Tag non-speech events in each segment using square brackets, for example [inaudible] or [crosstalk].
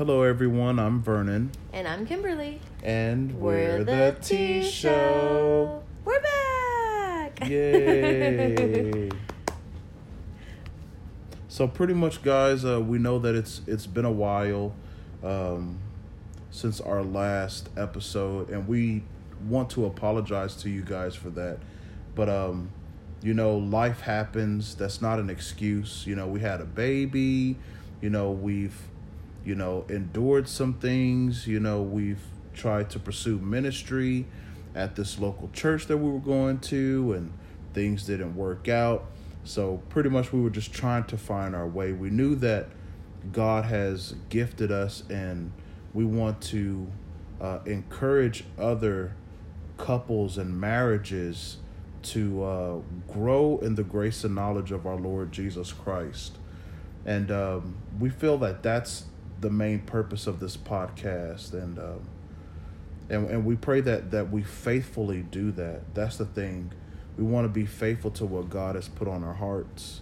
Hello, everyone. I'm Vernon. And I'm Kimberly. And we're, we're the, T Show. We're back. Yay. [laughs] so pretty much, guys, uh, we know that it's it's been a while um, since our last episode, and we want to apologize to you guys for that. But um, you know, life happens. That's not an excuse. You know, we had a baby. You know, we've you know, endured some things. You know, we've tried to pursue ministry at this local church that we were going to, and things didn't work out. So, pretty much, we were just trying to find our way. We knew that God has gifted us, and we want to uh, encourage other couples and marriages to uh, grow in the grace and knowledge of our Lord Jesus Christ. And um, we feel that that's the main purpose of this podcast, and um, and and we pray that that we faithfully do that. That's the thing. We want to be faithful to what God has put on our hearts,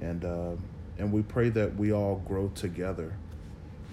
and uh, and we pray that we all grow together.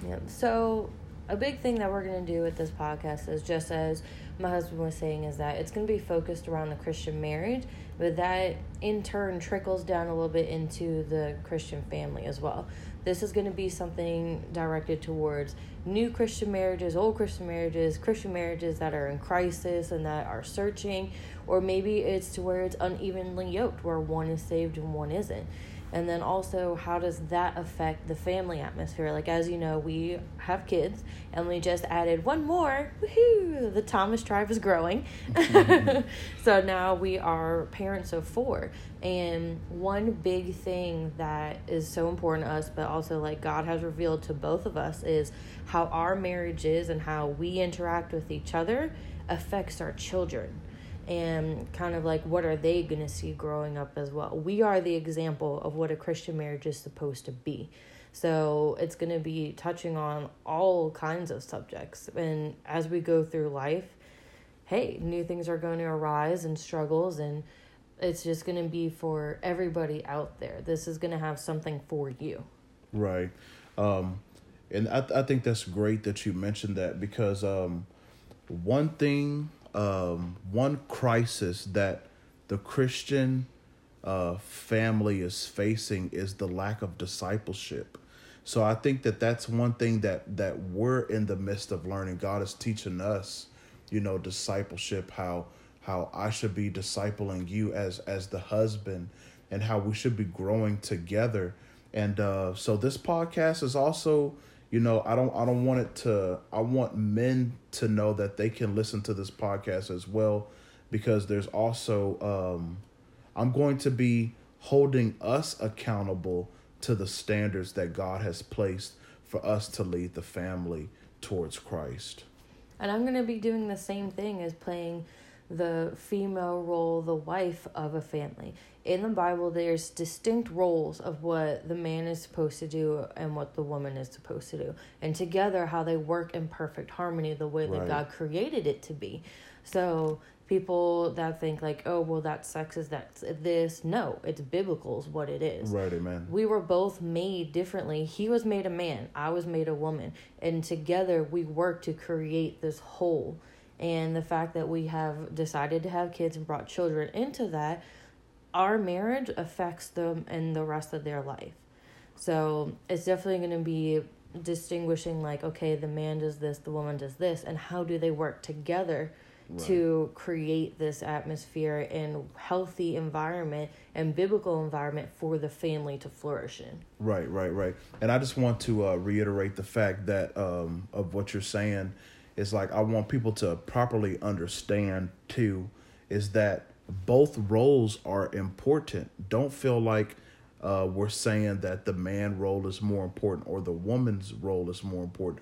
Yep. So a big thing that we're going to do with this podcast is just as my husband was saying is that it's going to be focused around the Christian marriage, but that in turn trickles down a little bit into the Christian family as well. This is going to be something directed towards new Christian marriages, old Christian marriages, Christian marriages that are in crisis and that are searching, or maybe it's to where it's unevenly yoked, where one is saved and one isn't. And then also how does that affect the family atmosphere? Like as you know we have kids and we just added one more. Woohoo! The thomas tribe is growing. [laughs] [laughs] So now we are parents of four. And one big thing that is so important to us but also like god has revealed to both of us is how our marriages and how we interact with each other affects our children and kind of like what are they going to see growing up as well. We are the example of what a Christian marriage is supposed to be. So it's going to be touching on all kinds of subjects. And as we go through life, hey, new things are going to arise and struggles and it's just going to be for everybody out there. This is going to have something for you. Right. Um and I I think that's great that you mentioned that because um one thing um, one crisis that the Christian uh, family is facing is the lack of discipleship. So I think that that's one thing that that we're in the midst of learning. God is teaching us, you know, discipleship how how I should be discipling you as as the husband and how we should be growing together. And uh, so this podcast is also you know i don't i don't want it to i want men to know that they can listen to this podcast as well because there's also um i'm going to be holding us accountable to the standards that god has placed for us to lead the family towards christ. And i'm going to be doing the same thing as playing the female role, the wife of a family. In the Bible, there's distinct roles of what the man is supposed to do and what the woman is supposed to do. And together, how they work in perfect harmony the way that right. God created it to be. So, people that think, like, oh, well, that's sexist, that's this. No, it's biblical, is what it is. Right, amen. We were both made differently. He was made a man, I was made a woman. And together, we work to create this whole and the fact that we have decided to have kids and brought children into that our marriage affects them in the rest of their life. So it's definitely going to be distinguishing like okay the man does this the woman does this and how do they work together right. to create this atmosphere and healthy environment and biblical environment for the family to flourish in. Right right right. And i just want to uh, reiterate the fact that um, of what you're saying is like I want people to properly understand too is that both roles are important. Don't feel like uh, we're saying that the man role is more important or the woman's role is more important.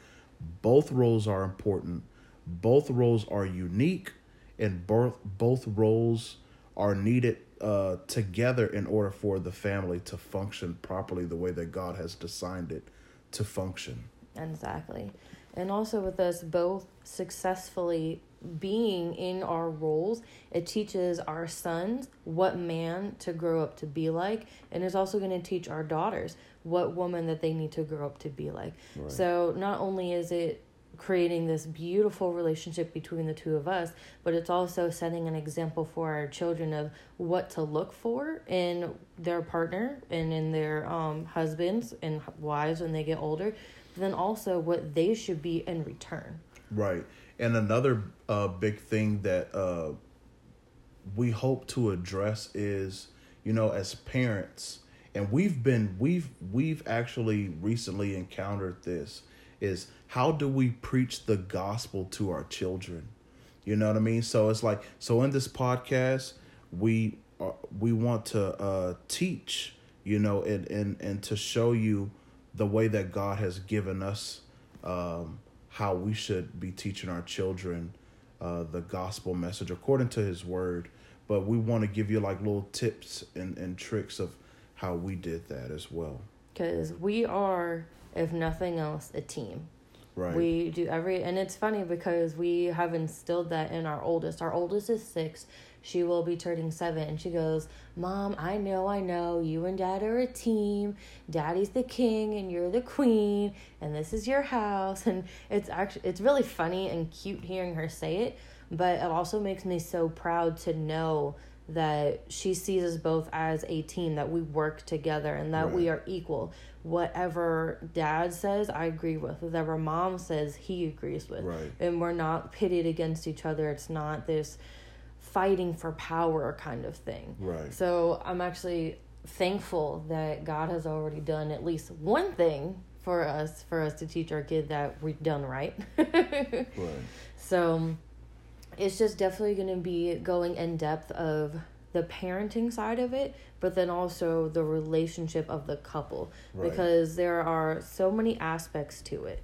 Both roles are important. Both roles are unique, and both both roles are needed uh, together in order for the family to function properly the way that God has designed it to function. Exactly. And also with us both successfully being in our roles, it teaches our sons what man to grow up to be like, and it's also going to teach our daughters what woman that they need to grow up to be like. Right. So not only is it creating this beautiful relationship between the two of us, but it's also setting an example for our children of what to look for in their partner and in their um, husbands and wives when they get older, then also what they should be in return. Right. And another uh, big thing that uh, we hope to address is, you know, as parents, and we've been we've we've actually recently encountered this is how do we preach the gospel to our children? You know what I mean? So it's like so in this podcast we are, we want to uh, teach, you know, and and and to show you the way that God has given us um, how we should be teaching our children uh, the gospel message according to His Word. But we want to give you like little tips and, and tricks of how we did that as well. Because we are, if nothing else, a team. Right. We do every, and it's funny because we have instilled that in our oldest. Our oldest is six. She will be turning seven, and she goes, "Mom, I know, I know, you and Dad are a team. Daddy's the king, and you're the queen, and this is your house." [laughs] And it's actually, it's really funny and cute hearing her say it, but it also makes me so proud to know that she sees us both as a team that we work together and that we are equal whatever dad says i agree with whatever mom says he agrees with Right. and we're not pitted against each other it's not this fighting for power kind of thing Right. so i'm actually thankful that god has already done at least one thing for us for us to teach our kid that we've done right [laughs] Right. so it's just definitely going to be going in depth of the parenting side of it, but then also the relationship of the couple Right. because there are so many aspects to it.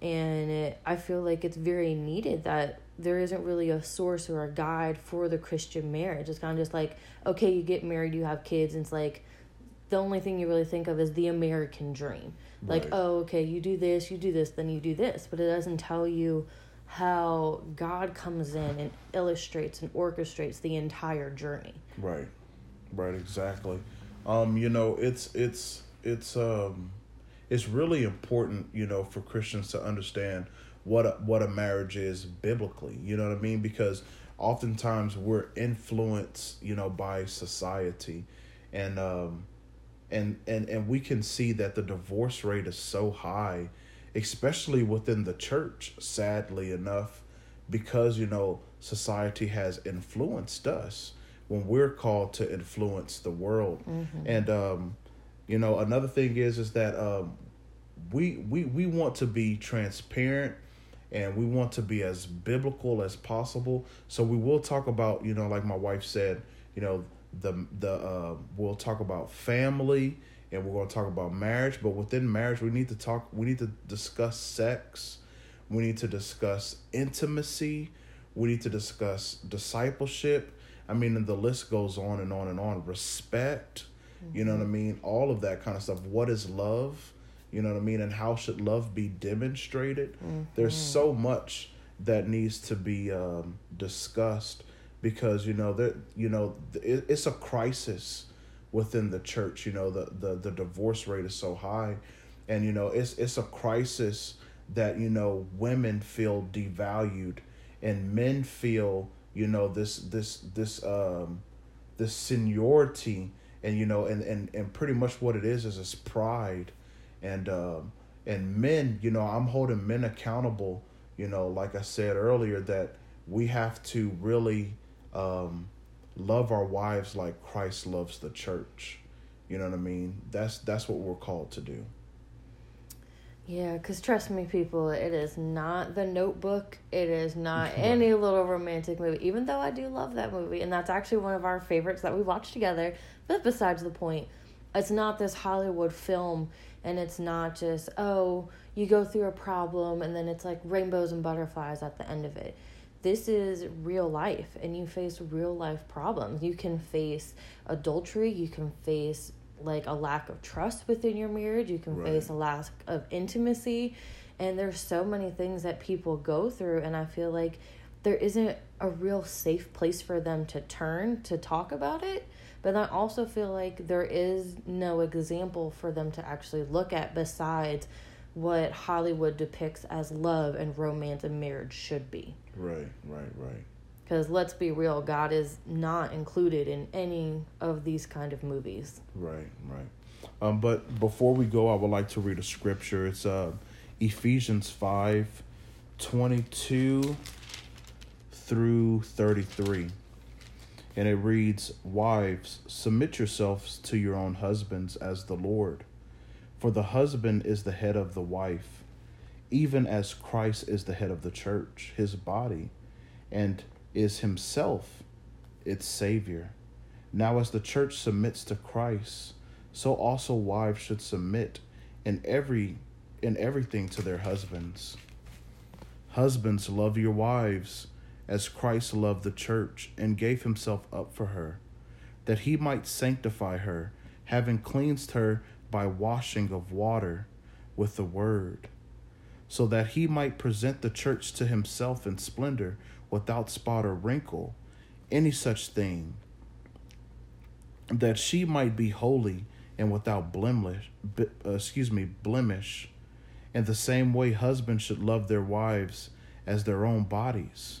And it, I feel like it's very needed that there isn't really a source or a guide for the Christian marriage. It's kind of just like, okay, you get married, you have kids, and it's like the only thing you really think of is the American dream. Like, oh, okay, you do this, you do this, then you do this. But it doesn't tell you how God comes in and illustrates and orchestrates the entire journey. Right. Right, exactly. Um, you know, it's it's it's um it's really important, you know, for Christians to understand what a, what a marriage is biblically. You know what I mean? Because oftentimes we're influenced, you know, by society and um and and and we can see that the divorce rate is so high especially within the church sadly enough because you know society has influenced us when we're called to influence the world and um you know another thing is is that um we we we want to be transparent and we want to be as biblical as possible. So we will talk about you know like my wife said you know the the uh we'll talk about family and we're going to talk about marriage but within marriage we need to talk we need to discuss sex. We need to discuss intimacy. We need to discuss discipleship. I mean and the list goes on and on and on. Respect you know what i mean? All of that kind of stuff. What is love you know what i mean? And how should love be demonstrated? There's so much that needs to be um, discussed because you know that you know it, it's a crisis within the church. You know the, the the divorce rate is so high. And you know it's it's a crisis that you know women feel devalued and men feel you know this this this um this seniority and you know and and and pretty much what it is is this pride and um and men you know i'm holding men accountable you know like i said earlier that we have to really um love our wives like christ loves the church you know what i mean that's that's what we're called to do Yeah, because trust me, people, it is not the notebook. It is not [laughs] any little romantic movie, even though I do love that movie. And that's actually one of our favorites that we watched together. But besides the point, it's not this Hollywood film, and it's not just, oh, you go through a problem and then it's like rainbows and butterflies at the end of it. This is real life, and you face real life problems. You can face adultery, you can face like a lack of trust within your marriage, you can Right. face a lack of intimacy and there's so many things that people go through and i feel like there isn't a real safe place for them to turn to talk about it but i also feel like there is no example for them to actually look at besides what hollywood depicts as love and romance and marriage should be Right, right, right. because let's be real god is not included in any of these kind of movies Right, right. Um, but before we go, I would like to read a scripture. It's uh, Ephesians 5 22 through 33. And it reads Wives, submit yourselves to your own husbands as the Lord. For the husband is the head of the wife, even as Christ is the head of the church, his body, and is himself its Savior. Now, as the church submits to Christ, so also wives should submit in every in everything to their husbands. Husbands, love your wives as Christ loved the church and gave himself up for her, that he might sanctify her, having cleansed her by washing of water with the word, so that he might present the church to himself in splendor, without spot or wrinkle, any such thing, that she might be holy and without blemish, uh, excuse me, blemish. In the same way, husbands should love their wives as their own bodies.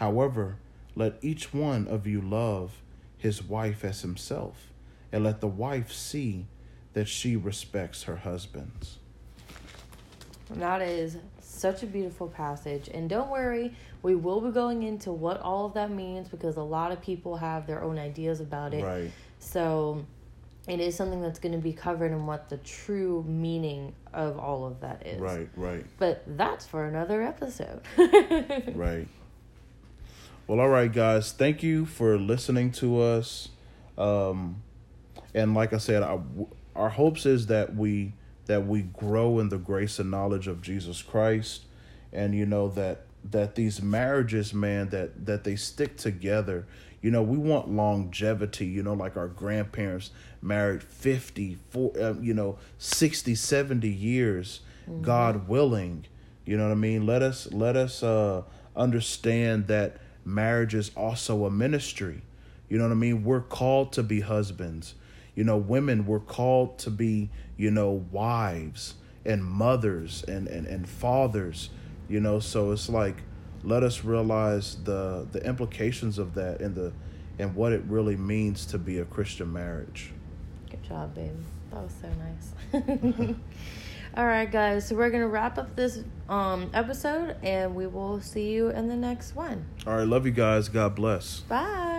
However, let each one of you love his wife as himself, and let the wife see that she respects her husbands. That is such a beautiful passage. And don't worry, we will be going into what all of that means because a lot of people have their own ideas about it. Right. So it is something that's going to be covered in what the true meaning of all of that is. Right, right, But that's for another episode. [laughs] right. Well, all right, guys. Thank you for listening to us. Um, and like I said, our, our hopes is that we that we grow in the grace and knowledge of Jesus Christ, and you know that that these marriages, man, that that they stick together. You know, we want longevity. You know, like our grandparents married 50, four, uh, you know, 60, 70 years, God willing. You know what I mean? Let us let us uh, understand that marriage is also a ministry. You know what I mean? We're called to be husbands. You know, women were called to be, you know, wives and mothers and, and, and fathers. You know, so it's like let us realize the the implications of that and the and what it really means to be a Christian marriage. Good job, babe. That was so nice. [laughs] All right, guys. So we're gonna wrap up this um episode, and we will see you in the next one. All right, love you guys. God bless. Bye.